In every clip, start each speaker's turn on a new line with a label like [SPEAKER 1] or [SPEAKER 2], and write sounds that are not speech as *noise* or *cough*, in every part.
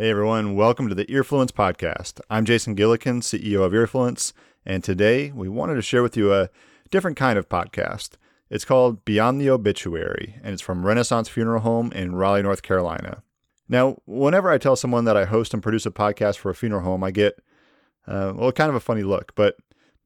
[SPEAKER 1] Hey everyone, welcome to the Earfluence podcast. I'm Jason Gillikin, CEO of Earfluence, and today we wanted to share with you a different kind of podcast. It's called Beyond the Obituary, and it's from Renaissance Funeral Home in Raleigh, North Carolina. Now, whenever I tell someone that I host and produce a podcast for a funeral home, I get, uh, well, kind of a funny look, but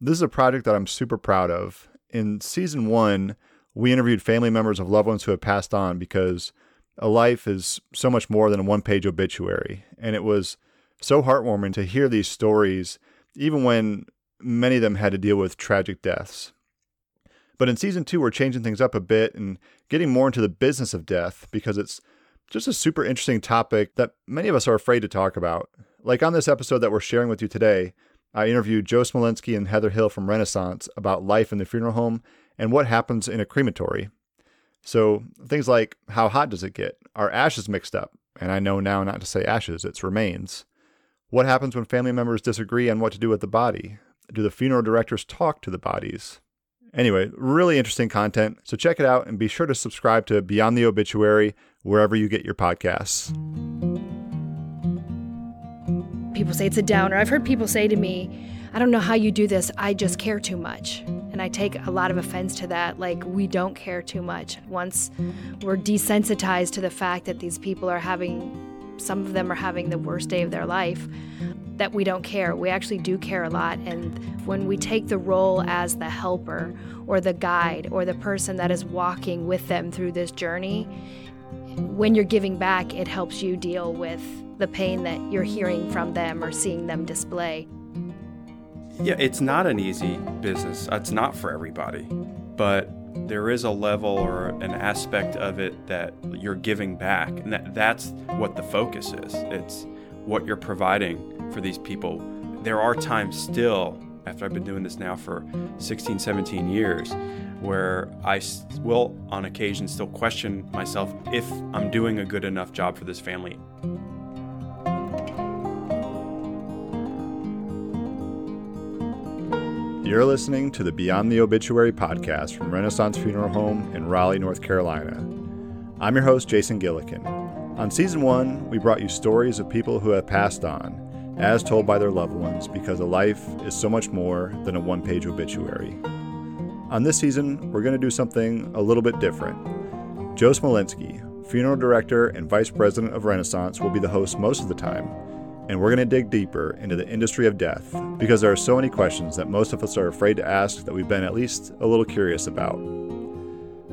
[SPEAKER 1] this is a project that I'm super proud of. In season one, we interviewed family members of loved ones who have passed on because a life is so much more than a one page obituary. And it was so heartwarming to hear these stories, even when many of them had to deal with tragic deaths. But in season two, we're changing things up a bit and getting more into the business of death because it's just a super interesting topic that many of us are afraid to talk about. Like on this episode that we're sharing with you today, I interviewed Joe Smolenski and Heather Hill from Renaissance about life in the funeral home and what happens in a crematory. So things like how hot does it get? Are ashes mixed up? And I know now not to say ashes, it's remains. What happens when family members disagree on what to do with the body? Do the funeral directors talk to the bodies? Anyway, really interesting content. So check it out and be sure to subscribe to Beyond the Obituary wherever you get your podcasts.
[SPEAKER 2] People say it's a downer. I've heard people say to me, I don't know how you do this. I just care too much. And I take a lot of offense to that. Like, we don't care too much. Once we're desensitized to the fact that these people are having, some of them are having the worst day of their life, that we don't care. We actually do care a lot. And when we take the role as the helper or the guide or the person that is walking with them through this journey, when you're giving back, it helps you deal with the pain that you're hearing from them or seeing them display.
[SPEAKER 3] Yeah, it's not an easy business. It's not for everybody. But there is a level or an aspect of it that you're giving back. And that, that's what the focus is. It's what you're providing for these people. There are times still, after I've been doing this now for 16, 17 years, where I will, on occasion, still question myself if I'm doing a good enough job for this family.
[SPEAKER 1] You're listening to the Beyond the Obituary podcast from Renaissance Funeral Home in Raleigh, North Carolina. I'm your host, Jason Gillikin. On season one, we brought you stories of people who have passed on, as told by their loved ones, because a life is so much more than a one page obituary. On this season, we're going to do something a little bit different. Joe Smolenski, funeral director and vice president of Renaissance, will be the host most of the time and we're going to dig deeper into the industry of death because there are so many questions that most of us are afraid to ask that we've been at least a little curious about.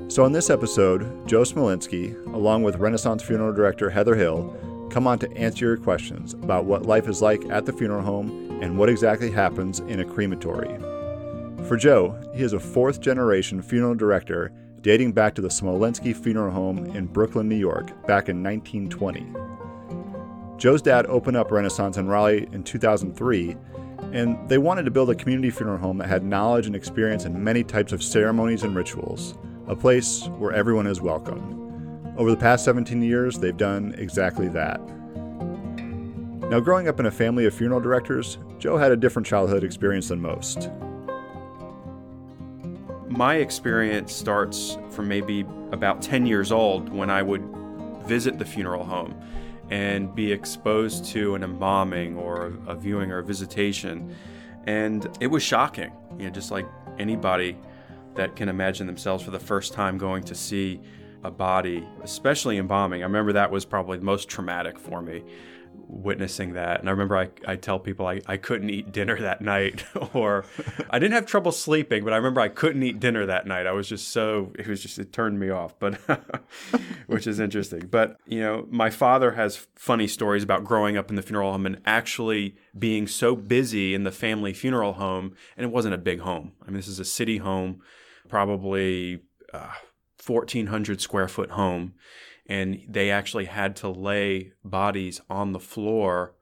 [SPEAKER 1] So, on this episode, Joe Smolenski, along with Renaissance funeral director Heather Hill, come on to answer your questions about what life is like at the funeral home and what exactly happens in a crematory. For Joe, he is a fourth generation funeral director dating back to the Smolenski Funeral Home in Brooklyn, New York, back in 1920. Joe's dad opened up Renaissance in Raleigh in 2003, and they wanted to build a community funeral home that had knowledge and experience in many types of ceremonies and rituals, a place where everyone is welcome. Over the past 17 years, they've done exactly that. Now, growing up in a family of funeral directors, Joe had a different childhood experience than most.
[SPEAKER 3] My experience starts from maybe about 10 years old when I would visit the funeral home and be exposed to an embalming or a viewing or a visitation. And it was shocking, you know, just like anybody that can imagine themselves for the first time going to see a body, especially embalming. I remember that was probably the most traumatic for me witnessing that. And I remember I, I tell people I, I couldn't eat dinner *laughs* that night, *laughs* or I didn't have trouble sleeping, but I remember I couldn't eat dinner that night. I was just so, it was just, it turned me off, but *laughs* which is interesting. But, you know, my father has funny stories about growing up in the funeral home and actually being so busy in the family funeral home. And it wasn't a big home. I mean, this is a city home, probably uh, 1,400 square foot home and they actually had to lay bodies on the floor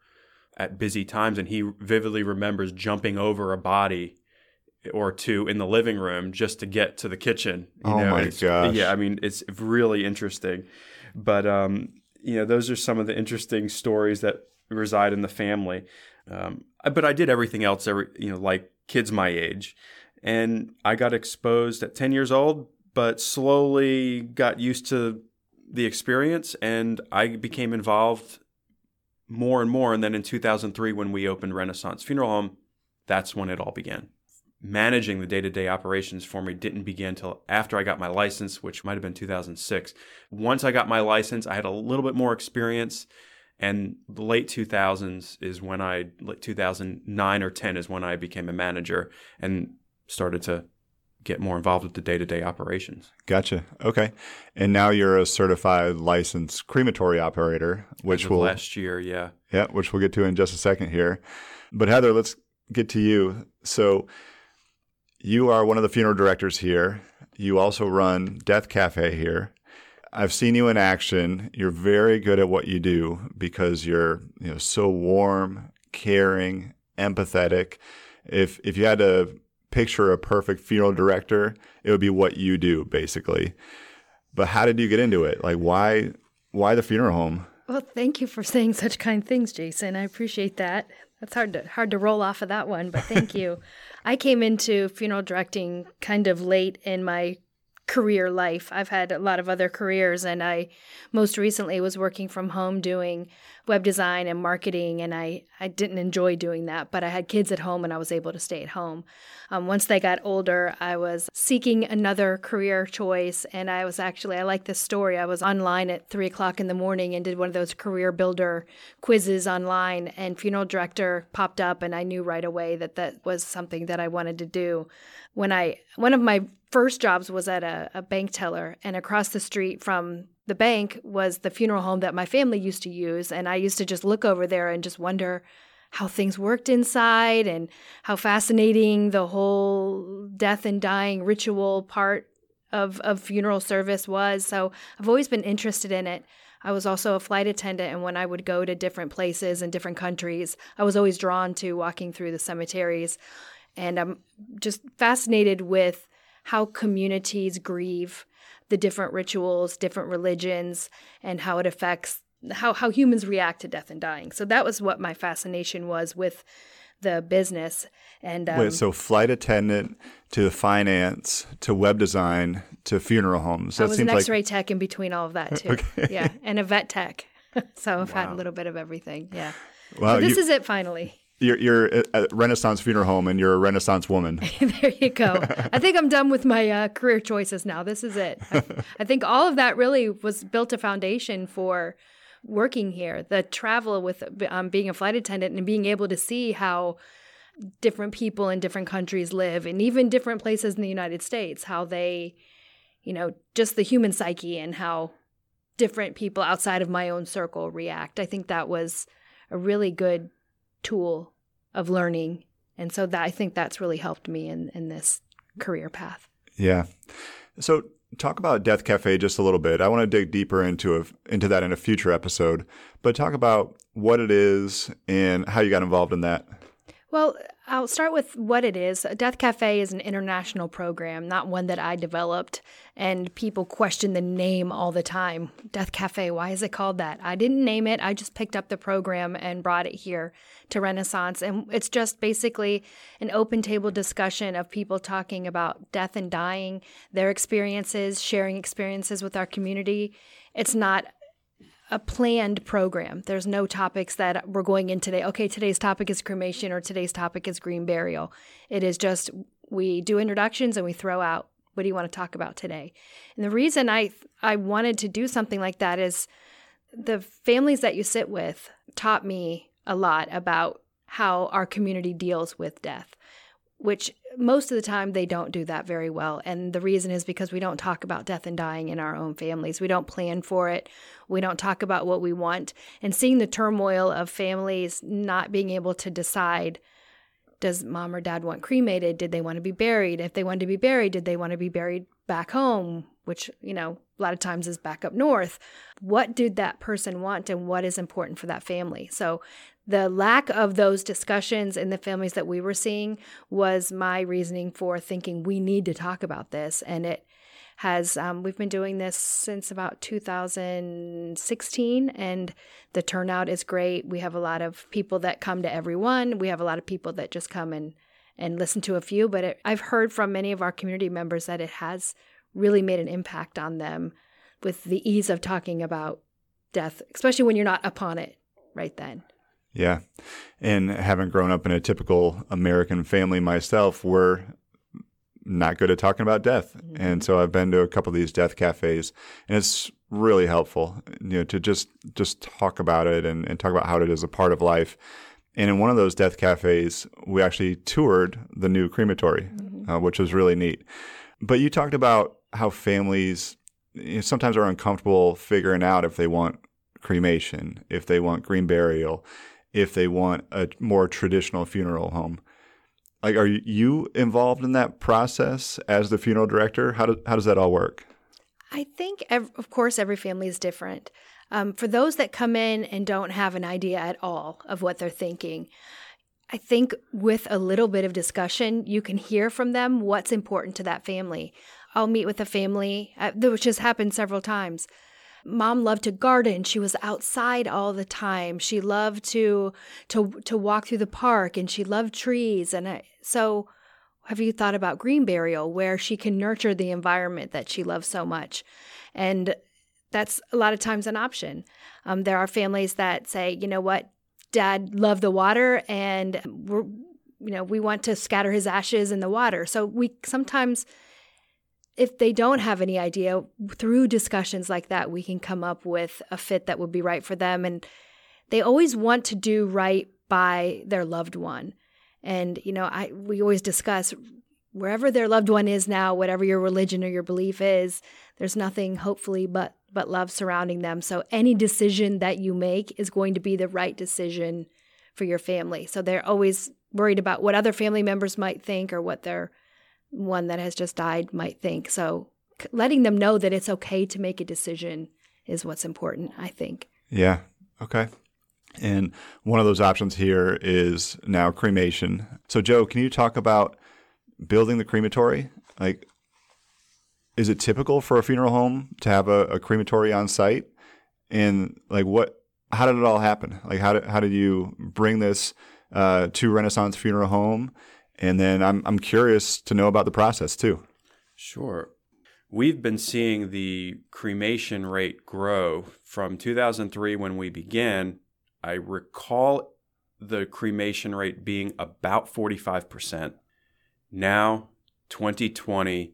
[SPEAKER 3] at busy times. And he vividly remembers jumping over a body or two in the living room just to get to the kitchen
[SPEAKER 1] you oh know, my gosh.
[SPEAKER 3] yeah i mean it's really interesting. But um, you know those are some of the interesting stories that reside in the family. Um, but i did everything else every you know like kids my age. And i got exposed at 10 years old but slowly got used to the experience and I became involved more and more. And then in 2003, when we opened Renaissance Funeral Home, that's when it all began. Managing the day to day operations for me didn't begin until after I got my license, which might have been 2006. Once I got my license, I had a little bit more experience. And the late 2000s is when I, like 2009 or 10 is when I became a manager and started to get more involved with the day to day operations.
[SPEAKER 1] Gotcha. Okay. And now you're a certified licensed crematory operator, which will
[SPEAKER 3] last year, yeah.
[SPEAKER 1] Yeah, which we'll get to in just a second here. But Heather, let's get to you. So you are one of the funeral directors here. You also run Death Cafe here. I've seen you in action. You're very good at what you do because you're, you know, so warm, caring, empathetic. If if you had to picture a perfect funeral director, it would be what you do basically. But how did you get into it? Like why why the funeral home?
[SPEAKER 2] Well, thank you for saying such kind things, Jason. I appreciate that. That's hard to hard to roll off of that one, but thank you. *laughs* I came into funeral directing kind of late in my career life. I've had a lot of other careers, and I most recently was working from home doing web design and marketing, and I, I didn't enjoy doing that, but I had kids at home and I was able to stay at home. Um, once they got older, I was seeking another career choice, and I was actually, I like this story. I was online at three o'clock in the morning and did one of those career builder quizzes online, and funeral director popped up, and I knew right away that that was something that I wanted to do. When I, one of my first jobs was at a, a bank teller, and across the street from the bank was the funeral home that my family used to use. And I used to just look over there and just wonder how things worked inside and how fascinating the whole death and dying ritual part of, of funeral service was. So I've always been interested in it. I was also a flight attendant, and when I would go to different places and different countries, I was always drawn to walking through the cemeteries. And I'm just fascinated with how communities grieve the different rituals, different religions, and how it affects how, how humans react to death and dying. So that was what my fascination was with the business. And um,
[SPEAKER 1] wait, so flight attendant to finance to web design to funeral homes.
[SPEAKER 2] That I was an X-ray like... tech in between all of that *laughs* too. okay. Yeah, and a vet tech. *laughs* so I've wow. had a little bit of everything. Yeah. Wow, so this you... is it finally
[SPEAKER 1] you're, you're a Renaissance funeral home and you're a Renaissance woman. *laughs*
[SPEAKER 2] there you go. I think I'm done with my uh, career choices now. This is it. I, I, think all of that really was built a foundation for working here. The travel with um, being a flight attendant and being able to see how different people in different countries live and even different places in the United States, how they, you know, just the human psyche and how different people outside of my own circle react. I think that was a really good tool of learning. And so that I think that's really helped me in, in this career path.
[SPEAKER 1] Yeah. So talk about Death Cafe just a little bit. I want to dig deeper into a, into that in a future episode, but talk about what it is and how you got involved in that.
[SPEAKER 2] Well, I'll start with what it is. Death Cafe is an international program, not one that I developed. And people question the name all the time. Death Cafe, why is it called that? I didn't name it. I just picked up the program and brought it here to Renaissance. And it's just basically an open table discussion of people talking about death and dying, their experiences, sharing experiences with our community. It's not a planned program. There's no topics that we're going in today. Okay, today's topic is cremation or today's topic is green burial. It is just we do introductions and we throw out what do you want to talk about today. And the reason I I wanted to do something like that is the families that you sit with taught me a lot about how our community deals with death which most of the time they don't do that very well. And the reason is because we don't talk about death and dying in our own families. We don't plan for it. We don't talk about what we want. And seeing the turmoil of families not being able to decide does mom or dad want cremated? Did they want to be buried? If they wanted to be buried, did they want to be buried back home? Which, you know, a lot of times is back up north. What did that person want and what is important for that family? So the lack of those discussions in the families that we were seeing was my reasoning for thinking we need to talk about this. And it has, um, we've been doing this since about 2016, and the turnout is great. We have a lot of people that come to every one, we have a lot of people that just come and and listen to a few, but it, I've heard from many of our community members that it has really made an impact on them with the ease of talking about death, especially when you're not upon it right then.
[SPEAKER 1] Yeah. And having grown up in a typical American family myself, we're not good at talking about death. Mm-hmm. And so I've been to a couple of these death cafes and it's really helpful, you know, to just just talk about it and, and talk about how it is a part of life. And in one of those death cafes, we actually toured the new crematory, mm-hmm. uh, which was really neat. But you talked about how families you know, sometimes are uncomfortable figuring out if they want cremation, if they want green burial, if they want a more traditional funeral home. Like, are you involved in that process as the funeral director? How, do, how does that all work?
[SPEAKER 2] I think, of course, every family is different. Um, for those that come in and don't have an idea at all of what they're thinking, I think with a little bit of discussion, you can hear from them what's important to that family. I'll meet with a family, uh, which has happened several times. Mom loved to garden. She was outside all the time. She loved to to to walk through the park, and she loved trees. And I, so, have you thought about green burial, where she can nurture the environment that she loves so much? And that's a lot of times an option. Um, there are families that say, you know what, dad loved the water and we're, you know, we want to scatter his ashes in the water. So we sometimes, if they don't have any idea, through discussions like that, we can come up with a fit that would be right for them. And they always want to do right by their loved one. And, you know, I, we always discuss wherever their loved one is now, whatever your religion or your belief is, there's nothing hopefully but but love surrounding them. So any decision that you make is going to be the right decision for your family. So they're always worried about what other family members might think or what their one that has just died might think. So letting them know that it's okay to make a decision is what's important, I think.
[SPEAKER 1] Yeah. Okay. And one of those options here is now cremation. So Joe, can you talk about building the crematory? Like is it typical for a funeral home to have a, a crematory on site? And like, what? How did it all happen? Like, how did how did you bring this uh, to Renaissance Funeral Home? And then I'm I'm curious to know about the process too.
[SPEAKER 3] Sure. We've been seeing the cremation rate grow from 2003 when we began. I recall the cremation rate being about 45%. Now, 2020,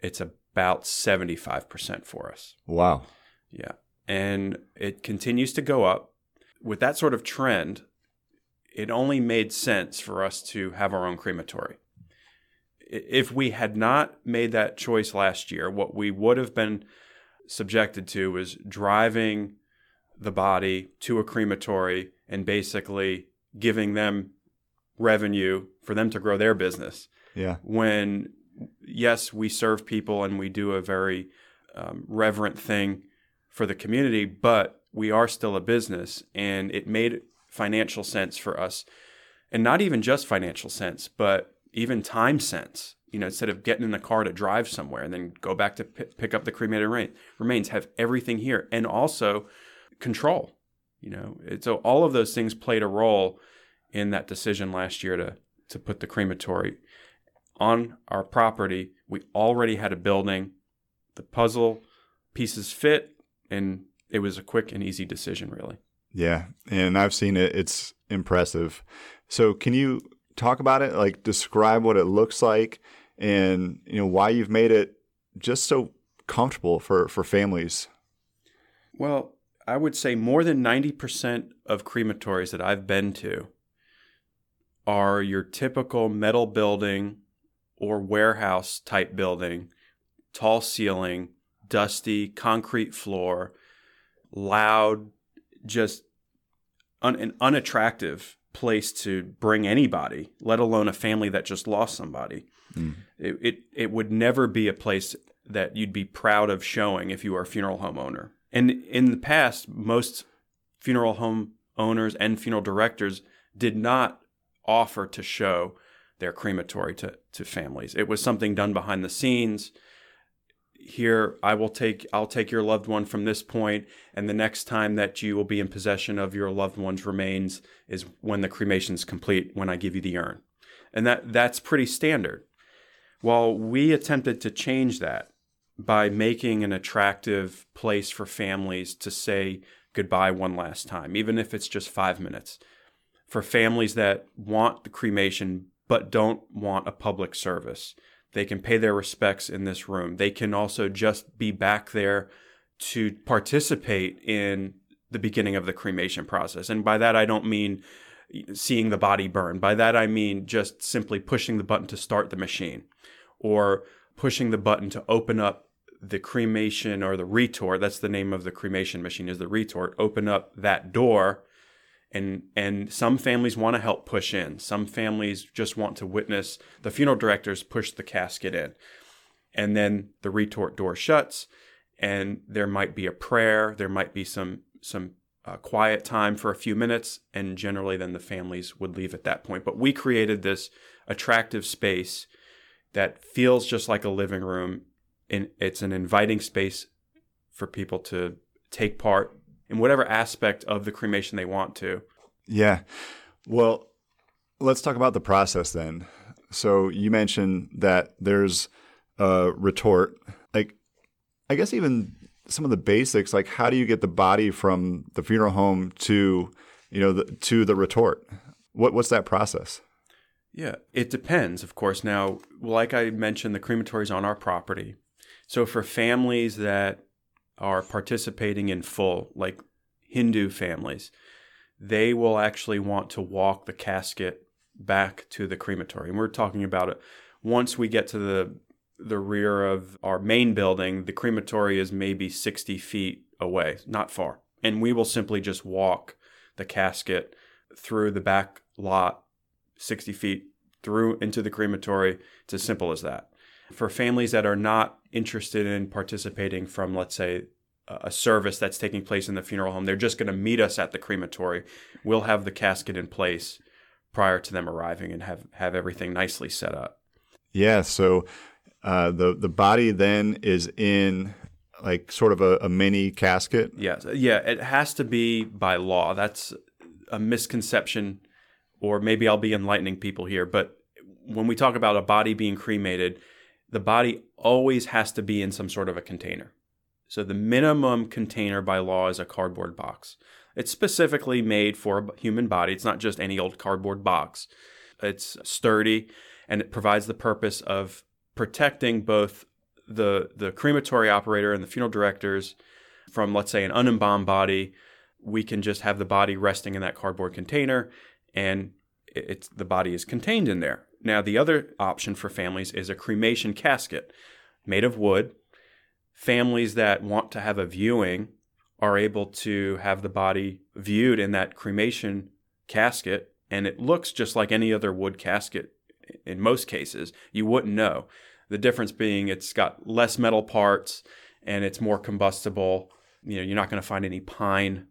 [SPEAKER 3] it's about 75% for us.
[SPEAKER 1] Wow.
[SPEAKER 3] Yeah. And it continues to go up. With that sort of trend, it only made sense for us to have our own crematory. If we had not made that choice last year, what we would have been subjected to was driving the body to a crematory and basically giving them revenue for them to grow their business.
[SPEAKER 1] Yeah.
[SPEAKER 3] When yes, we serve people and we do a very um, reverent thing for the community, but we are still a business and it made financial sense for us. And not even just financial sense, but even time sense. You know, instead of getting in the car to drive somewhere and then go back to p- pick up the cremated remains, have everything here and also control. You know, so all of those things played a role in that decision last year to to put the crematory on our property. We already had a building. The puzzle pieces fit, and it was a quick and easy decision, really.
[SPEAKER 1] Yeah, and I've seen it. It's impressive. So, can you talk about it? Like, describe what it looks like, and you know why you've made it just so comfortable for for families.
[SPEAKER 3] Well, I would say more than ninety percent of crematories that I've been to are your typical metal building or warehouse type building, tall ceiling, dusty concrete floor, loud, just un- an unattractive place to bring anybody, let alone a family that just lost somebody. Mm. It, it it would never be a place that you'd be proud of showing if you are a funeral home owner. And in the past, most funeral home owners and funeral directors did not offer to show their crematory to, to families. It was something done behind the scenes. Here, I will take I'll take your loved one from this point, and the next time that you will be in possession of your loved one's remains is when the cremation is complete. When I give you the urn, and that that's pretty standard. While we attempted to change that by making an attractive place for families to say goodbye one last time, even if it's just five minutes. For families that want the cremation but don't want a public service, they can pay their respects in this room. They can also just be back there to participate in the beginning of the cremation process. And by that, I don't mean seeing the body burn. By that, I mean just simply pushing the button to start the machine or pushing the button to open up the cremation or the retort. That's the name of the cremation machine is the retort. Open up that door. And, and some families want to help push in. Some families just want to witness the funeral directors push the casket in. And then the retort door shuts and there might be a prayer. There might be some, some uh, quiet time for a few minutes, and generally then the families would leave at that point. But we created this attractive space that feels just like a living room, and it's an inviting space for people to take part in whatever aspect of the cremation they want to.
[SPEAKER 1] Yeah. Well, let's talk about the process then. So you mentioned that there's a retort. Like, I guess even some of the basics, like how do you get the body from the funeral home to, you know, the, to the retort? What what's that process?
[SPEAKER 3] Yeah, it depends, of course. Now, like I mentioned, the crematory is on our property. So for families that are participating in full, like Hindu families, they will actually want to walk the casket back to the crematory. And we're talking about it once we get to the the rear of our main building, the crematory is maybe 60 feet away, not far. And we will simply just walk the casket through the back lot 60 feet through into the crematory. It's as simple as that. For families that are not interested in participating from, let's say, a service that's taking place in the funeral home, they're just going to meet us at the crematory. We'll have the casket in place prior to them arriving and have, have everything nicely set up.
[SPEAKER 1] Yeah. So uh, the the body then is in like sort of a, a mini casket.
[SPEAKER 3] Yes, yeah, it has to be by law. That's a misconception, or maybe I'll be enlightening people here. But when we talk about a body being cremated, the body always has to be in some sort of a container. So the minimum container by law is a cardboard box. It's specifically made for a human body. It's not just any old cardboard box. It's sturdy and it provides the purpose of protecting both the the crematory operator and the funeral directors from let's say an unembalmed body we can just have the body resting in that cardboard container and it's the body is contained in there now the other option for families is a cremation casket made of wood. Families that want to have a viewing are able to have the body viewed in that cremation casket and it looks just like any other wood casket in most cases. You wouldn't know. The difference being it's got less metal parts and it's more combustible. You know, you're not going to find any pine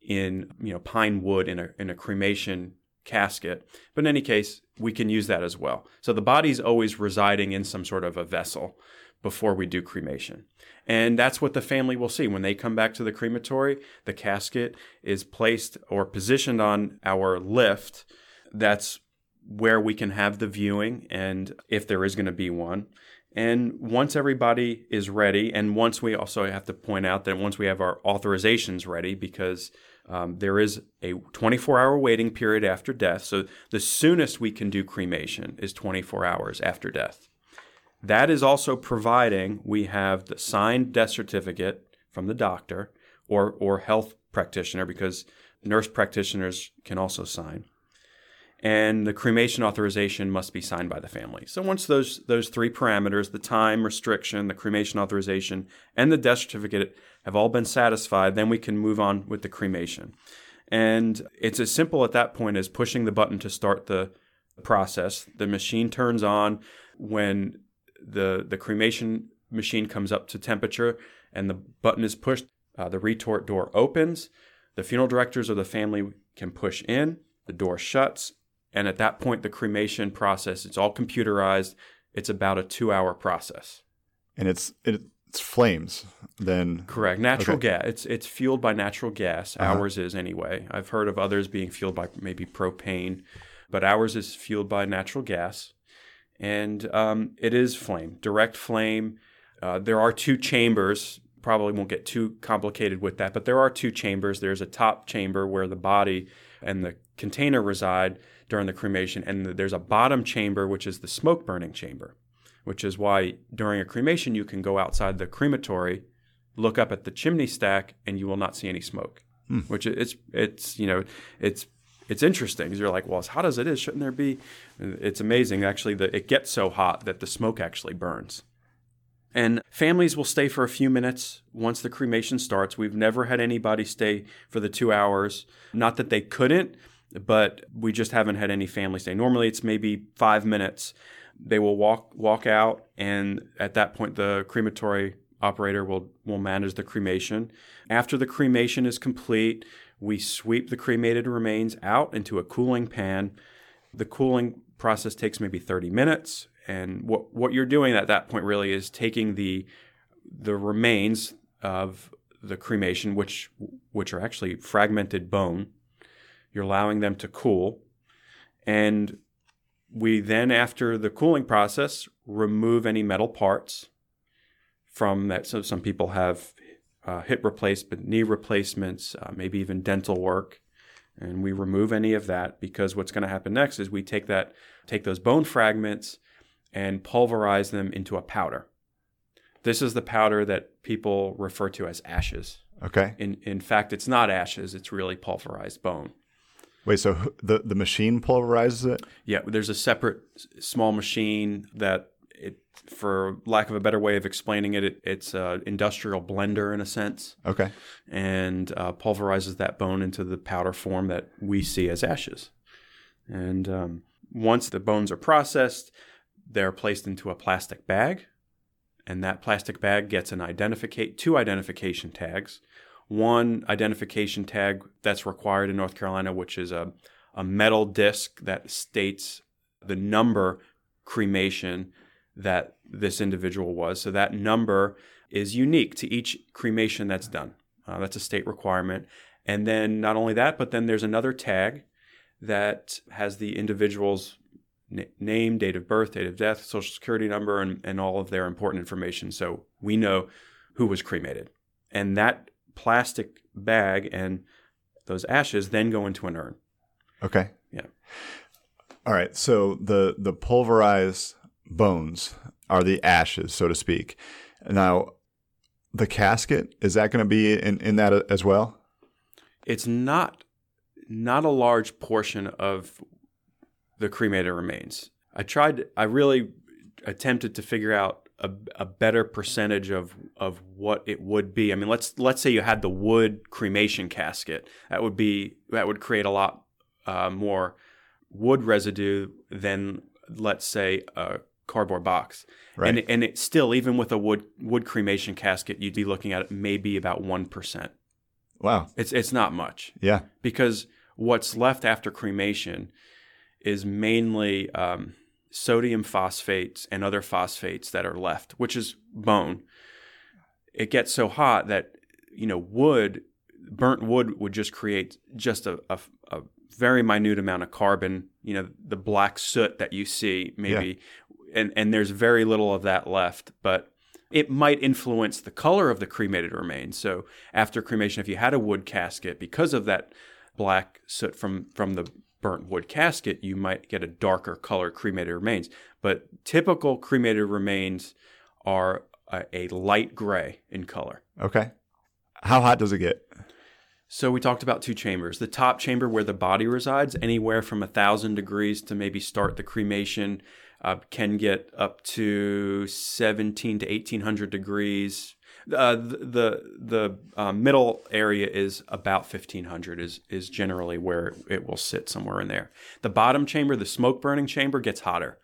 [SPEAKER 3] in you know pine wood in a in a cremation casket. But in any case, we can use that as well. So the body's always residing in some sort of a vessel before we do cremation. And that's what the family will see when they come back to the crematory. The casket is placed or positioned on our lift. That's where we can have the viewing and if there is going to be one. And once everybody is ready, and once we also have to point out that once we have our authorizations ready, because um, there is a 24 hour waiting period after death. So the soonest we can do cremation is 24 hours after death. That is also providing we have the signed death certificate from the doctor or, or health practitioner, because nurse practitioners can also sign and the cremation authorization must be signed by the family. So once those those three parameters, the time restriction, the cremation authorization, and the death certificate have all been satisfied, then we can move on with the cremation. And it's as simple at that point as pushing the button to start the process. The machine turns on when the the cremation machine comes up to temperature and the button is pushed, uh, the retort door opens. The funeral directors or the family can push in, the door shuts, and at that point, the cremation process, it's all computerized. It's about a two hour process.
[SPEAKER 1] And it's, it, it's flames then
[SPEAKER 3] correct natural okay. gas it's it's fueled by natural gas uh-huh. ours is anyway i've heard of others being fueled by maybe propane but ours is fueled by natural gas and um, it is flame direct flame uh, there are two chambers probably won't get too complicated with that, but there are two chambers. There's a top chamber where the body and the container reside during the cremation, and there's a bottom chamber, which is the smoke burning chamber, which is why during a cremation you can go outside the crematory, look up at the chimney stack, and you will not see any smoke. Hmm. Which it's it's you know it's it's interesting because you're like, well, as hot as it is, shouldn't there be? It's amazing actually that it gets so hot that the smoke actually burns. And families will stay for a few minutes once the cremation starts. We've never had anybody stay for the two hours. Not that they couldn't, but we just haven't had any family stay. Normally, it's maybe five minutes. They will walk walk out, and at that point, the crematory operator will will manage the cremation. After the cremation is complete, we sweep the cremated remains out into a cooling pan. The cooling process takes maybe 30 minutes. And what what you're doing at that point really is taking the the remains of the cremation, which which are actually fragmented bone. You're allowing them to cool, and we then, after the cooling process, remove any metal parts from that. So some people have uh, hip replacement, knee replacements, uh, maybe even dental work, and we remove any of that because what's going to happen next is we take that, take those bone fragments, and pulverize them into a powder. This is the powder that people refer to as ashes.
[SPEAKER 1] Okay.
[SPEAKER 3] In in fact, it's not ashes; it's really pulverized bone.
[SPEAKER 1] Wait, so the the machine pulverizes it?
[SPEAKER 3] Yeah, there's a separate small machine that it, for lack of a better way of explaining it, it it's an industrial blender in a sense.
[SPEAKER 1] Okay.
[SPEAKER 3] And uh, pulverizes that bone into the powder form that we see as ashes. And um, once the bones are processed, they're placed into a plastic bag, and that plastic bag gets an identificate two identification tags. One identification tag that's required in North Carolina, which is a, a metal disc that states the number cremation that this individual was. So that number is unique to each cremation that's done. Uh, that's a state requirement. And then not only that, but then there's another tag that has the individual's name, date of birth, date of death, social security number, and, and all of their important information. So we know who was cremated. And that plastic bag and those ashes then go into an urn.
[SPEAKER 1] Okay.
[SPEAKER 3] Yeah.
[SPEAKER 1] All right. So the the pulverized bones are the ashes, so to speak. Now, the casket is that going to be in, in that as well?
[SPEAKER 3] It's not not a large portion of the cremated remains. I tried. I really attempted to figure out a, a, better percentage of of what it would be. I mean, let's let's say you had the wood cremation casket. That would be that would create a lot uh, more wood residue than let's say a cardboard box.
[SPEAKER 1] Right.
[SPEAKER 3] And and it still even with a wood wood cremation casket, you'd be looking at it maybe about one percent.
[SPEAKER 1] Wow.
[SPEAKER 3] It's it's not much.
[SPEAKER 1] Yeah.
[SPEAKER 3] Because what's left after cremation is mainly um, sodium phosphates and other phosphates that are left, which is bone. It gets so hot that you know wood, burnt wood, would just create just a, a, a very minute amount of carbon. You know, the black soot that you see, maybe, yeah. and and there's very little of that left, but. It might influence the color of the cremated remains. So after cremation, if you had a wood casket, because of that black soot from from the burnt wood casket, you might get a darker color cremated remains. But typical cremated remains are a, a light gray in color.
[SPEAKER 1] Okay. How hot does it get?
[SPEAKER 3] So we talked about two chambers. The top chamber where the body resides, anywhere from a thousand degrees to maybe start the cremation, uh, can get up to 17 to 1800 degrees uh, the the uh, middle area is about 1500 is is generally where it will sit somewhere in there. The bottom chamber, the smoke burning chamber, gets hotter.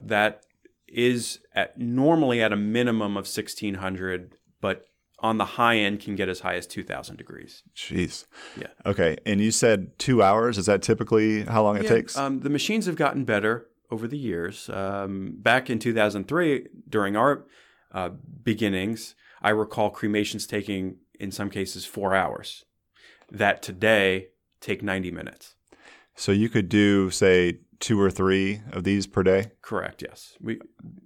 [SPEAKER 3] That is at normally at a minimum of 1600, but on the high end can get as high as 2000 degrees.
[SPEAKER 1] Jeez.
[SPEAKER 3] Yeah.
[SPEAKER 1] Okay. And you said two hours. Is that typically how long it takes?
[SPEAKER 3] Um, the machines have gotten better over the years. Um, back in 2003, during our uh, beginnings, I recall cremations taking, in some cases, four hours that today take 90 minutes.
[SPEAKER 1] So you could do, say, two or three of these per day?
[SPEAKER 3] Correct. Yes. We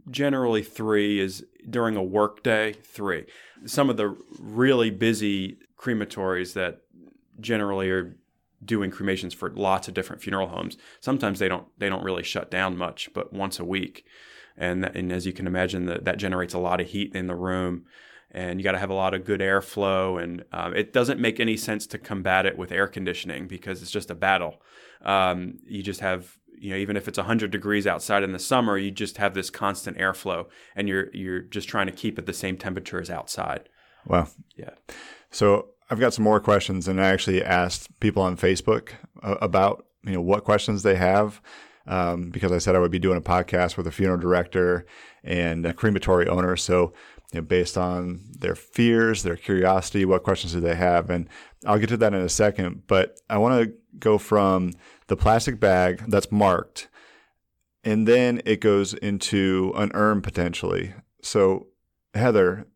[SPEAKER 3] generally three is during a work day. Three. Some of the really busy crematories that generally are doing cremations for lots of different funeral homes. Sometimes they don't they don't really shut down much, but once a week, and and as you can imagine, that that generates a lot of heat in the room, and you got to have a lot of good airflow, and um, it doesn't make any sense to combat it with air conditioning because it's just a battle. Um, you just have you know even if it's 100 degrees outside in the summer you just have this constant airflow and you're you're just trying to keep it the same temperature as outside.
[SPEAKER 1] Wow.
[SPEAKER 3] Yeah.
[SPEAKER 1] So i've got some more questions and i actually asked people on facebook uh, about you know what questions they have um, because i said i would be doing a podcast with a funeral director and a crematory owner. So you know, based on their fears their curiosity what questions do they have? And i'll get to that in a second but i want to go from the plastic bag that's marked, and then it goes into an urn potentially. So, Heather,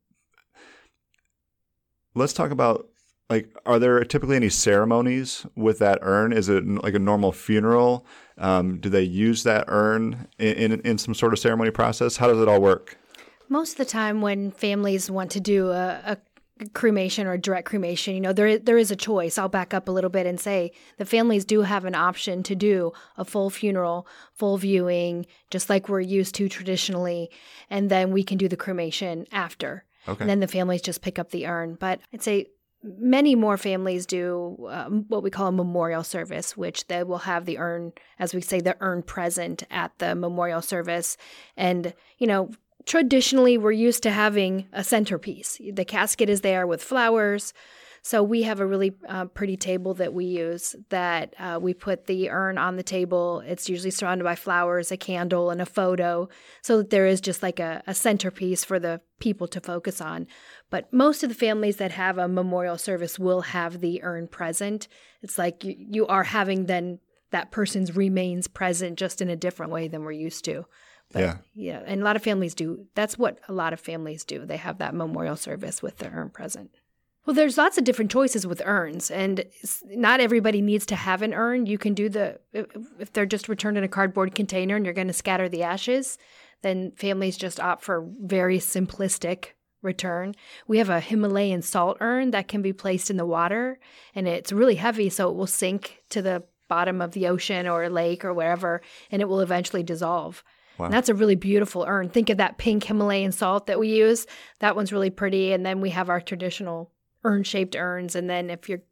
[SPEAKER 1] let's talk about like are there typically any ceremonies with that urn? Is it like a normal funeral? Um, do they use that urn in, in, in, some sort of ceremony process? How does it all work
[SPEAKER 2] most of the time when families want to do a, a cremation or direct cremation, you know, there there is a choice. I'll back up a little bit and say the families do have an option to do a full funeral, full viewing, just like we're used to traditionally, and then we can do the cremation after. Okay. And then the families just pick up the urn. But I'd say many more families do um, what we call a memorial service, which they will have the urn, as we say, the urn present at the memorial service. And, you know, traditionally we're used to having a centerpiece. The casket is there with flowers. So we have a really uh, pretty table that we use that uh, we put the urn on the table. It's usually surrounded by flowers, a candle, and a photo, so that there is just like a, a centerpiece for the people to focus on. But most of the families that have a memorial service will have the urn present. It's like you, you are having then that person's remains present just in a different way than we're used to. But, yeah. Yeah. And a lot of families do. That's what a lot of families do. They have that memorial service with the urn present. Well, there's lots of different choices with urns, and not everybody needs to have an urn. You can do the, if they're just returned in a cardboard container and you're going to scatter the ashes, then families just opt for very simplistic return. We have a Himalayan salt urn that can be placed in the water, and it's really heavy, so it will sink to the bottom of the ocean or a lake or wherever, and it will eventually dissolve. Wow. That's a really beautiful urn. Think of that pink Himalayan salt that we use. That one's really pretty. And then we have our traditional urn shaped urns. And then if you're,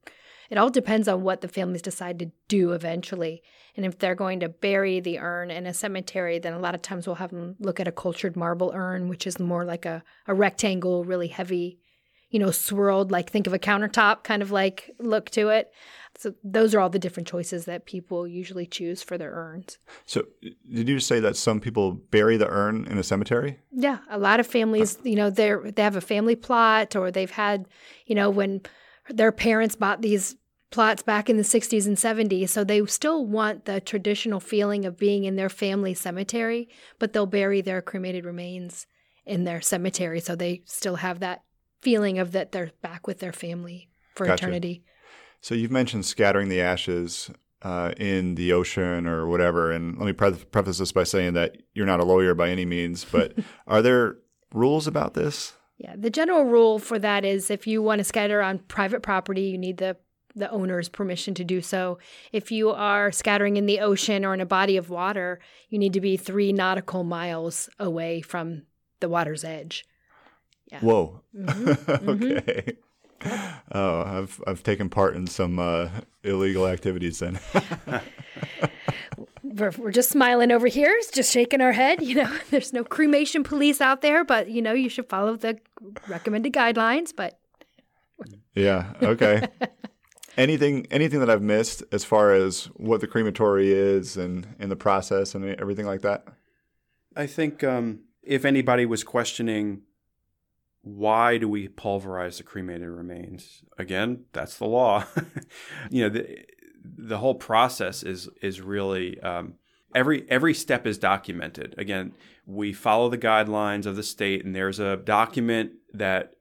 [SPEAKER 2] it all depends on what the families decide to do eventually. And if they're going to bury the urn in a cemetery, then a lot of times we'll have them look at a cultured marble urn, which is more like a, a rectangle, really heavy, you know, swirled, like think of a countertop kind of like look to it. So those are all the different choices that people usually choose for their urns.
[SPEAKER 1] So did you say that some people bury the urn in a cemetery?
[SPEAKER 2] Yeah, a lot of families, you know, they they have a family plot or they've had, you know, when their parents bought these plots back in the 60s and 70s, so they still want the traditional feeling of being in their family cemetery, but they'll bury their cremated remains in their cemetery so they still have that feeling of that they're back with their family for gotcha. eternity.
[SPEAKER 1] So you've mentioned scattering the ashes uh, in the ocean or whatever, and let me pre- preface this by saying that you're not a lawyer by any means, but *laughs* are there rules about this?
[SPEAKER 2] Yeah, the general rule for that is if you want to scatter on private property, you need the the owner's permission to do so. If you are scattering in the ocean or in a body of water, you need to be three nautical miles away from the water's edge.
[SPEAKER 1] Yeah. Whoa. Mm-hmm. *laughs* okay. Mm-hmm. oh, I've I've taken part in some uh, illegal activities then. *laughs*
[SPEAKER 2] we're, we're just smiling over here, just shaking our head. You know, *laughs* there's no cremation police out there, but you know, you should follow the recommended guidelines. But
[SPEAKER 1] yeah, okay. anything anything that I've missed as far as what the crematory is and in the process and everything like that?
[SPEAKER 3] I think um, if anybody was questioning why do we pulverize the cremated remains? Again, that's the law. *laughs* you know, the, the whole process is is really um, every every step is documented. Again, we follow the guidelines of the state, and there's a document that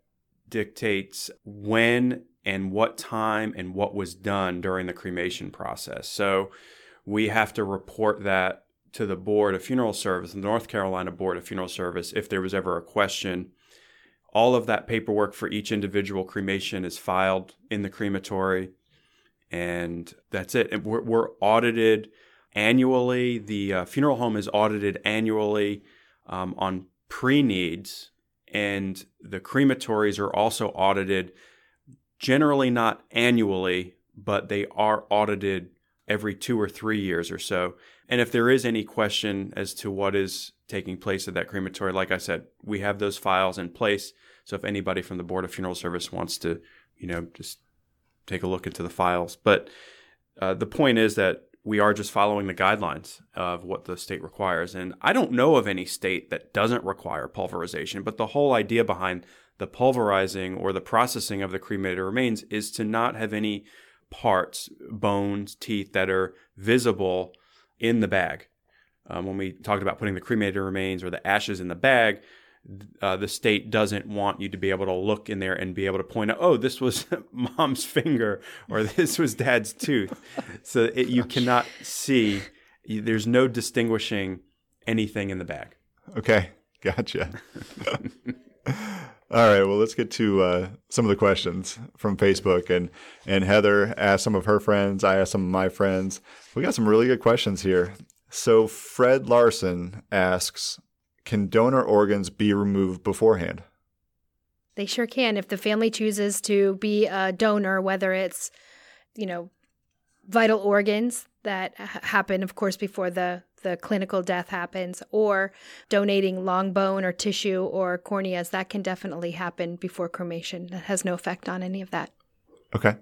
[SPEAKER 3] dictates when and what time and what was done during the cremation process. So we have to report that to the Board of Funeral Service, the North Carolina Board of Funeral Service, if there was ever a question. All of that paperwork for each individual cremation is filed in the crematory, and that's it. And we're, we're audited annually. The uh, funeral home is audited annually um, on pre needs, and the crematories are also audited generally not annually, but they are audited every two or three years or so. And if there is any question as to what is taking place at that crematory, like I said, we have those files in place. So if anybody from the Board of Funeral Service wants to, you know, just take a look into the files. But uh, the point is that we are just following the guidelines of what the state requires. And I don't know of any state that doesn't require pulverization, but the whole idea behind the pulverizing or the processing of the cremated remains is to not have any parts, bones, teeth that are visible in the bag. Um, when we talked about putting the cremated remains or the ashes in the bag, uh, the state doesn't want you to be able to look in there and be able to point out, oh, this was *laughs* mom's finger or this was dad's tooth. So it, you cannot see. There's no distinguishing anything in the bag.
[SPEAKER 1] Okay, gotcha. *laughs* All right, well, let's get to uh, some of the questions from Facebook. And, and Heather asked some of her friends. I asked some of my friends. We got some really good questions here. So, Fred Larson asks Can donor organs be removed beforehand?
[SPEAKER 2] They sure can. If the family chooses to be a donor, whether it's, you know, vital organs that happen, of course, before the the clinical death happens, or donating long bone or tissue or corneas, that can definitely happen before cremation. That has no effect on any of that.
[SPEAKER 1] Okay.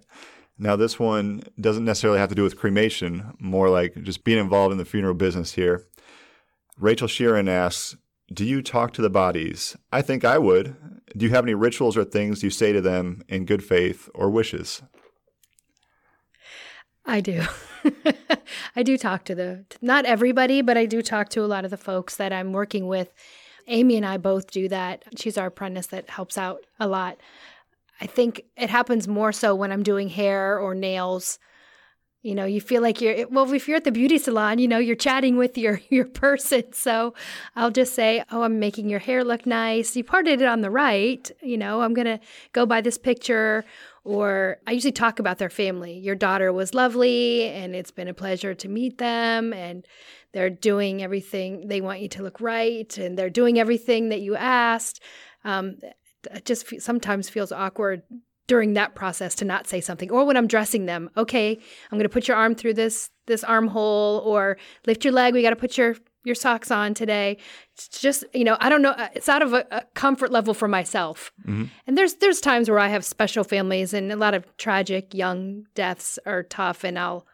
[SPEAKER 1] Now, this one doesn't necessarily have to do with cremation, more like just being involved in the funeral business here. Rachel Sheeran asks, Do you talk to the bodies? I think I would. Do you have any rituals or things you say to them in good faith or wishes?
[SPEAKER 2] I do. *laughs* I do talk to the, not everybody, but I do talk to a lot of the folks that I'm working with. Amy and I both do that. She's our apprentice that helps out a lot. I think it happens more so when I'm doing hair or nails. You know, you feel like you're well if you're at the beauty salon, you know, you're chatting with your *laughs* your person. So I'll just say, "Oh, I'm making your hair look nice. You parted it on the right. You know, I'm to go by this picture or I usually talk about their family. Your daughter was lovely, and it's been a pleasure to meet them, and they're doing everything. They want you to look right, and they're doing everything that you asked. Um, it just sometimes feels awkward during that process to not say something or when i'm dressing them okay i'm going to put your arm through this this armhole or lift your leg we got to put your your socks on today. It's just, you know, I don't know. Uh, it's out of a, a comfort level for myself. Mm-hmm. And there's there's times where I have special families and a lot of tragic young deaths are tough, and I'll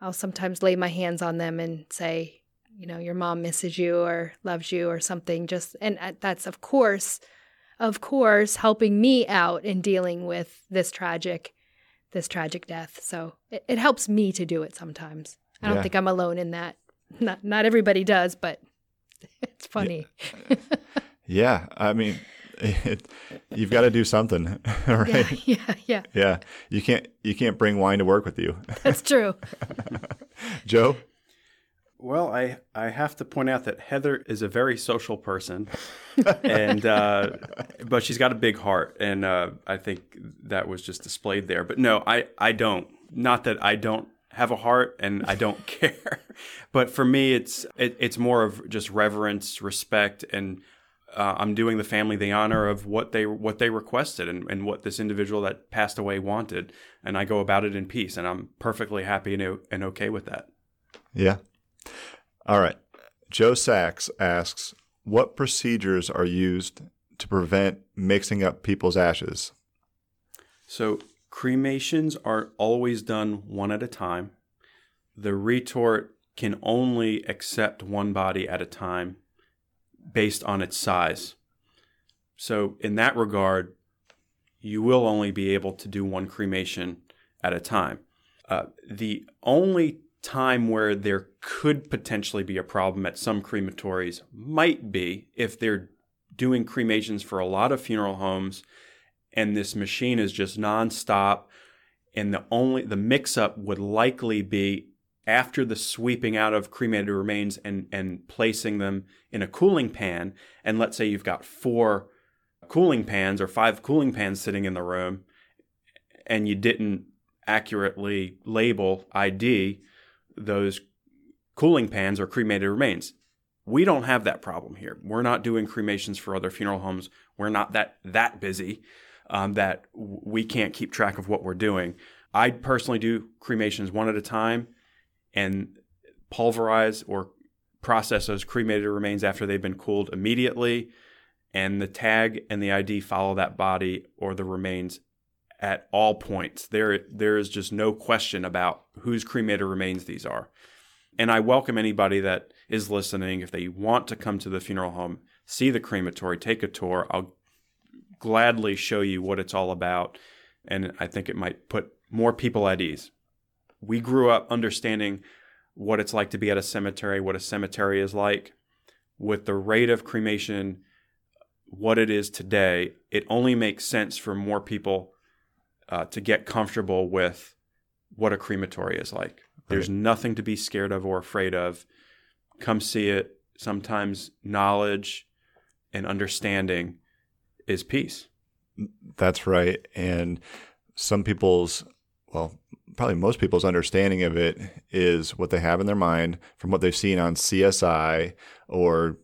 [SPEAKER 2] I'll sometimes lay my hands on them and say, you know, your mom misses you or loves you or something. Just and uh, that's of course, of course, helping me out in dealing with this tragic this tragic death. So it, it helps me to do it sometimes. I don't yeah. think I'm alone in that. Not not everybody does, but *laughs* it's funny.
[SPEAKER 1] Yeah, *laughs* yeah I mean, it, you've got to do something, *laughs* right?
[SPEAKER 2] Yeah, yeah, yeah.
[SPEAKER 1] Yeah, you can't you can't bring wine to work with you.
[SPEAKER 2] That's true.
[SPEAKER 1] Joe.
[SPEAKER 3] Well, I, I have to point out that Heather is a very social person, and uh, but she's got a big heart, and uh, I think that was just displayed there. But no, I, I don't. Not that I don't have a heart and I don't *laughs* care. but for me, it's it, it's more of just reverence, respect, and uh, I'm doing the family the honor of what they what they requested and, and what this individual that passed away wanted, and I go about it in peace, and I'm perfectly happy and, and okay with that.
[SPEAKER 1] Yeah. All right. Joe Sachs asks, "What procedures are used to prevent mixing up people's ashes?"
[SPEAKER 3] So Cremations are always done one at a time. The retort can only accept one body at a time based on its size. So, in that regard, you will only be able to do one cremation at a time. Uh, the only time where there could potentially be a problem at some crematories might be if they're doing cremations for a lot of funeral homes and this machine is just nonstop. And the only the mix up would likely be after the sweeping out of cremated remains and, and placing them in a cooling pan, and let's say you've got four cooling pans or five cooling pans sitting in the room, and you didn't accurately label ID those cooling pans or cremated remains. We don't have that problem here. We're not doing cremations for other funeral homes. We're not that that busy um, that we can't keep track of what we're doing. I personally do cremations one at a time and pulverize or process those cremated remains after they've been cooled immediately. And the tag and the ID follow that body or the remains at all points. There, there is just no question about whose cremated remains these are. And I welcome anybody that is listening, if they want to come to the funeral home, see the crematory, take a tour. I'll gladly show you what it's all about. And I think it might put more people at ease. We grew up understanding what it's like to be at a cemetery, what a cemetery is like. With the rate of cremation, what it is today, it only makes sense for more people uh, to get comfortable with what a crematory is like. There's nothing to be scared of or afraid of. Come see it. Sometimes knowledge and understanding is peace.
[SPEAKER 1] That's right. And some people's, well, probably most people's understanding of it is what they have in their mind from what they've seen on CSI or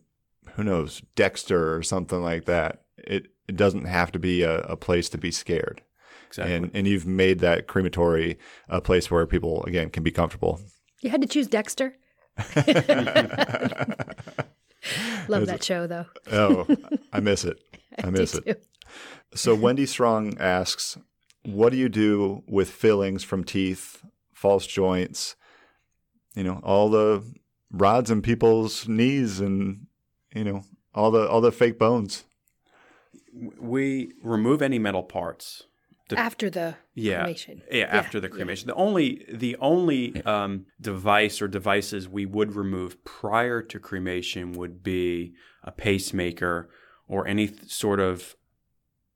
[SPEAKER 1] who knows, Dexter or something like that. It, it doesn't have to be a, a place to be scared.
[SPEAKER 3] Exactly.
[SPEAKER 1] And, and you've made that crematory a place where people, again, can be comfortable.
[SPEAKER 2] You had to choose Dexter. *laughs* *laughs* Love that show, though.
[SPEAKER 1] oh, I miss it. I *laughs* miss
[SPEAKER 2] do
[SPEAKER 1] it. So Wendy Strong asks, "What do you do with fillings from teeth, false joints, you know, all the rods in people's knees, and you know, all the all the fake bones?"
[SPEAKER 3] We remove any metal parts. The-
[SPEAKER 2] After the
[SPEAKER 3] yeah,
[SPEAKER 2] cremation.
[SPEAKER 3] Yeah, after the cremation. The only the only um, device or devices we would remove prior to cremation would be a pacemaker or any th- sort of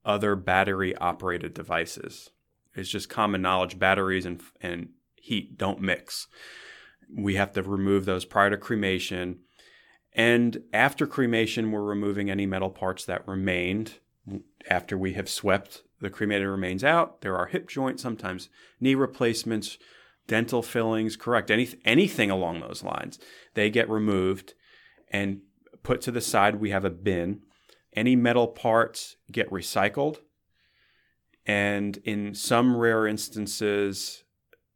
[SPEAKER 3] other battery operated devices. It's just common knowledge batteries and and heat don't mix. We have to remove those prior to cremation. And after cremation, we're removing any metal parts that remained after we have swept the cremated remains out. There are hip joints, sometimes knee replacements, dental fillings, correct, any, anything along those lines. They get removed and put to the side. We have a bin. Any metal parts get recycled. And in some rare instances,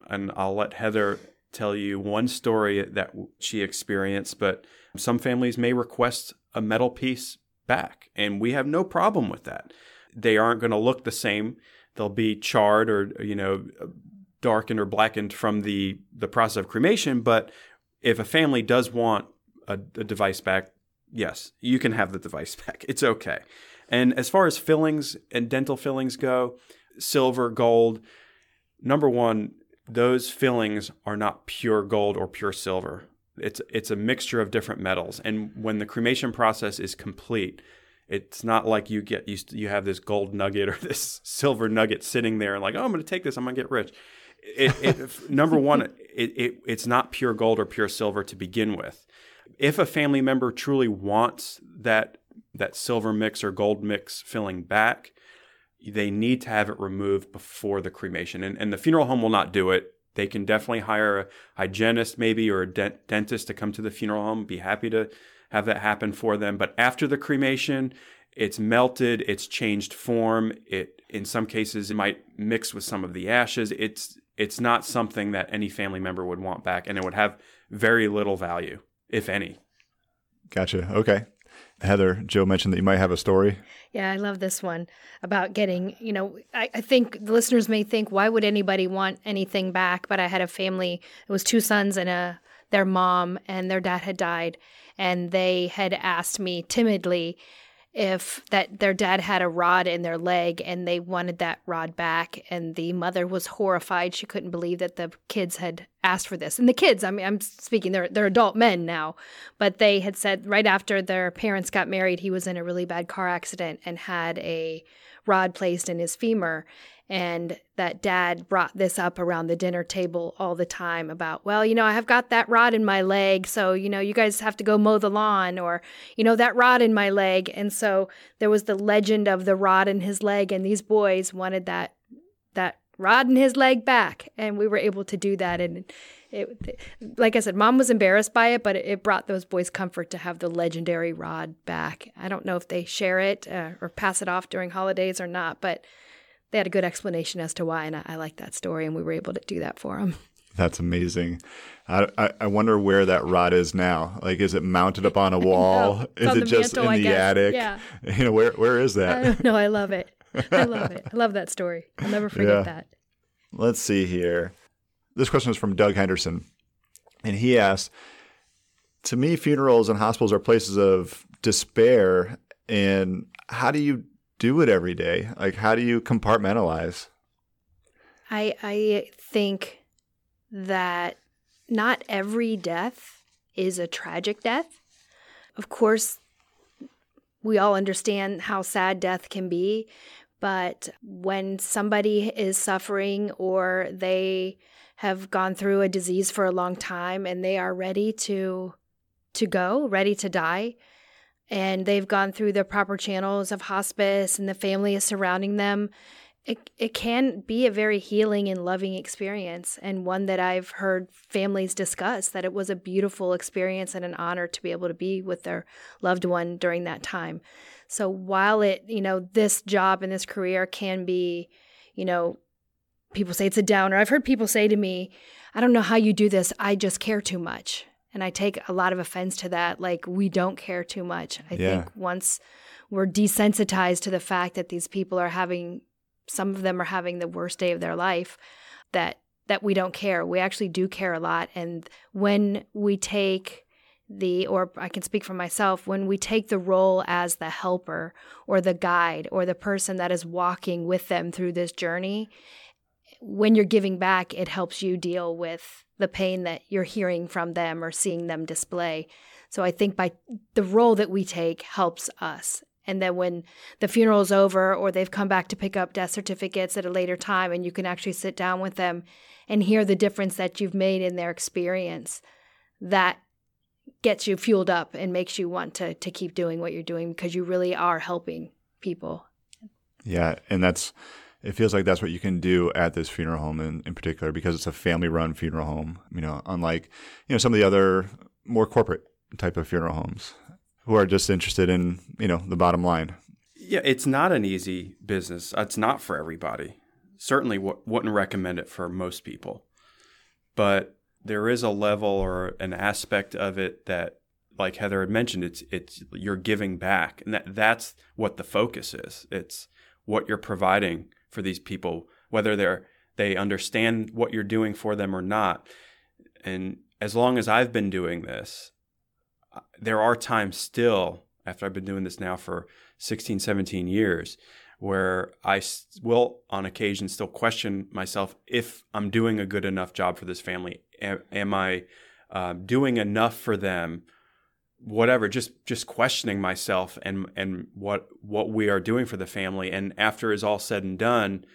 [SPEAKER 3] and I'll let Heather tell you one story that she experienced, but some families may request a metal piece back, and we have no problem with that. They aren't going to look the same. They'll be charred or you know darkened or blackened from the the process of cremation. But if a family does want a, a device back, yes, you can have the device *laughs* back. It's okay. And as far as fillings and dental fillings go, silver, gold, number one, those fillings are not pure gold or pure silver. It's it's a mixture of different metals. And when the cremation process is complete, it's not like you get you, you have this gold nugget *laughs* or this silver nugget sitting there and like, oh, I'm going to take this, I'm going to get rich. It, it, *laughs* number one, it, it, it's not pure gold or pure silver to begin with. If a family member truly wants that that silver mix or gold mix filling back, they need to have it removed before the cremation. And, and the funeral home will not do it. They can definitely hire a hygienist, maybe, or a dent- dentist to come to the funeral home. Be happy to have that happen for them. But after the cremation, it's melted, it's changed form. It, in some cases, it might mix with some of the ashes. It's it's not something that any family member would want back, and it would have very little value, if any.
[SPEAKER 1] Gotcha. Okay. Heather, Joe mentioned that you might have a story.
[SPEAKER 2] Yeah, I love this one about getting, you know, I, I, think the listeners may think, why would anybody want anything back? But I had a family, it was two sons and a their mom, and their dad had died. And they had asked me timidly if that their dad had a rod in their leg and they wanted that rod back and the mother was horrified. She couldn't believe that the kids had asked for this. And the kids i mean i'm speaking they're they're adult men now but they had said right after their parents got married he was in a really bad car accident and had a rod placed in his femur and that dad brought this up around the dinner table all the time about, well, you know, I have got that rod in my leg, so, you know, you guys have to go mow the lawn, or, you know, that rod in my leg. And so there was the legend of the rod in his leg, and these boys wanted that that rod in his leg back. And we were able to do that. And it, like I said, mom was embarrassed by it, but it brought those boys comfort to have the legendary rod back. I don't know if they share it uh, or pass it off during holidays or not, but they had a good explanation as to why, and I, I like that story, and we were able to do that for them.
[SPEAKER 1] That's amazing. I, I, I wonder where that rod is now. Like, is it mounted up on a *laughs* wall? no, is it just mantle, in the attic? Yeah. You know, where where is that?
[SPEAKER 2] No, I love it. I *laughs* love it. I love that story. I'll never forget yeah. that.
[SPEAKER 1] Let's see here. This question is from Doug Henderson, and he asks, "To me, funerals and hospitals are places of despair. And how do you do it every day? Like, how do you compartmentalize?
[SPEAKER 2] I I think that not every death is a tragic death. Of course, we all understand how sad death can be, but when somebody is suffering or they have gone through a disease for a long time and they are ready to to go, ready to die, and they've gone through the proper channels of hospice and the family is surrounding them, it, it can be a very healing and loving experience and one that I've heard families discuss that it was a beautiful experience and an honor to be able to be with their loved one during that time. So while it, you know, this job and this career can be, you know, people say it's a downer. I've heard people say to me, I don't know how you do this. I just care too much. And I take a lot of offense to that. Like, we don't care too much. I yeah. think once we're desensitized to the fact that these people are having, some of them are having the worst day of their life, that that we don't care. We actually do care a lot. And when we take the, or I can speak for myself, when we take the role as the helper or the guide or the person that is walking with them through this journey, when you're giving back, it helps you deal with the pain that you're hearing from them or seeing them display. So I think by the role that we take helps us. And then when the funeral is over or they've come back to pick up death certificates at a later time and you can actually sit down with them and hear the difference that you've made in their experience, that gets you fueled up and makes you want to to keep doing what you're doing because you really are helping people.
[SPEAKER 1] Yeah, and that's it feels like that's what you can do at this funeral home in, in particular because it's a family run funeral home you know unlike you know some of the other more corporate type of funeral homes who are just interested in you know the bottom line.
[SPEAKER 3] Yeah it's not an easy business. It's not for everybody. Certainly w- wouldn't recommend it for most people. But there is a level or an aspect of it that like heather had mentioned it's it's you're giving back. And that that's what the focus is. It's what you're providing for these people, whether they're they understand what you're doing for them or not. And as long as I've been doing this, there are times still after I've been doing this now for 16, 17 years where I will on occasion still question myself if I'm doing a good enough job for this family. Am, am I uh, doing enough for them? Whatever, just just questioning myself and and what what we are doing for the family. And after is all said and done,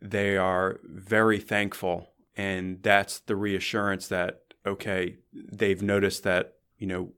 [SPEAKER 3] they are very thankful, and that's the reassurance that okay, they've noticed that you know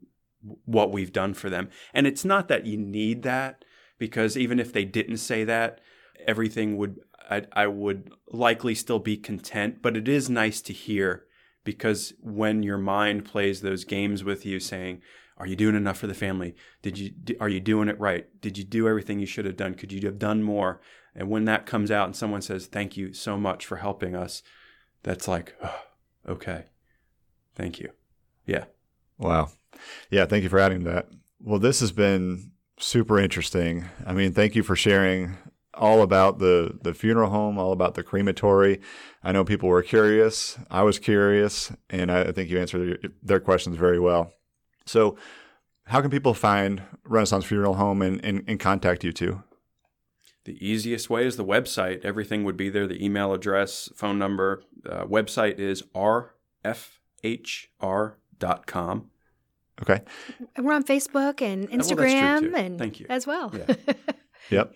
[SPEAKER 3] what we've done for them. And it's not that you need that because even if they didn't say that, everything would I, I would likely still be content. But it is nice to hear because when your mind plays those games with you, saying are you doing enough for the family? Did you are you doing it right? Did you do everything you should have done? Could you have done more? And when that comes out and someone says, "Thank you so much for helping us," that's like, oh, okay, thank you. Yeah.
[SPEAKER 1] Wow. Yeah. Thank you for adding that. Well, this has been super interesting. I mean, thank you for sharing all about the the funeral home, all about the crematory. I know people were curious. I was curious, and I think you answered their questions very well. So, how can people find Renaissance Funeral Home and, and, and contact you two?
[SPEAKER 3] The easiest way is the website. Everything would be there the email address, phone number. Uh, website is rfhr.com.
[SPEAKER 1] Okay.
[SPEAKER 2] We're on Facebook and Instagram well, and Thank you. as well.
[SPEAKER 1] Yeah. *laughs* yep.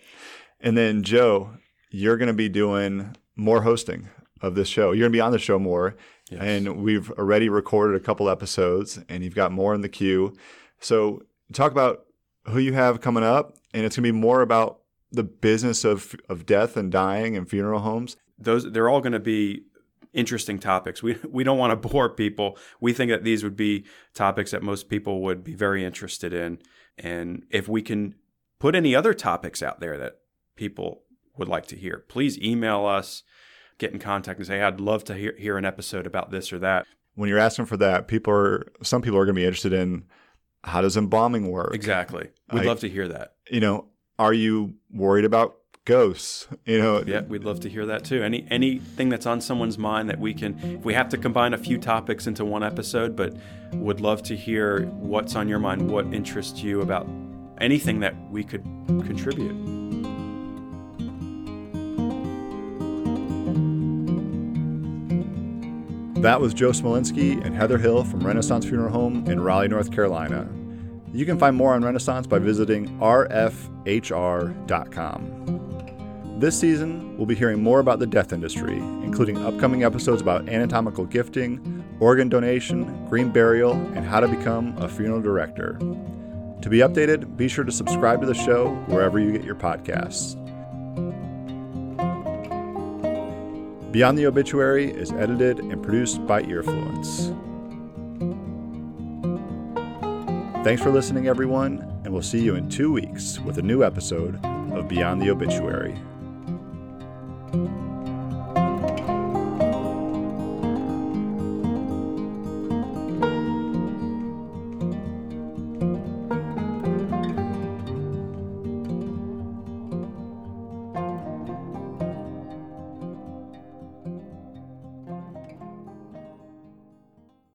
[SPEAKER 1] And then Joe, you're going to be doing more hosting of this show. You're going to be on the show more.
[SPEAKER 3] Yes.
[SPEAKER 1] And we've already recorded a couple episodes and you've got more in the queue. So talk about who you have coming up. And it's going to be more about the business of, of death and dying and funeral homes.
[SPEAKER 3] Those they're all going to be interesting topics. We we don't want to bore people. We think that these would be topics that most people would be very interested in. And if we can put any other topics out there that people would like to hear, please email us, get in contact and say, I'd love to hear, hear an episode about this or that.
[SPEAKER 1] When you're asking for that, people are some people are going to be interested in how does embalming work?
[SPEAKER 3] Exactly. We'd love to hear that.
[SPEAKER 1] You know, are you worried about ghosts? *laughs* You know,
[SPEAKER 3] Yeah, we'd love to hear that too. Any anything that's on someone's mind that we can if we have to combine a few topics into one episode, but would love to hear what's on your mind, what interests you about anything that we could contribute.
[SPEAKER 1] That was Joe Smolenski and Heather Hill from Renaissance Funeral Home in Raleigh, North Carolina. You can find more on Renaissance by visiting rfhr.com. This season, we'll be hearing more about the death industry, including upcoming episodes about anatomical gifting, organ donation, green burial, and how to become a funeral director. To be updated, be sure to subscribe to the show wherever you get your podcasts. Beyond the Obituary is edited and produced by Earfluence. Thanks for listening, everyone, and we'll see you in two weeks with a new episode of Beyond the Obituary.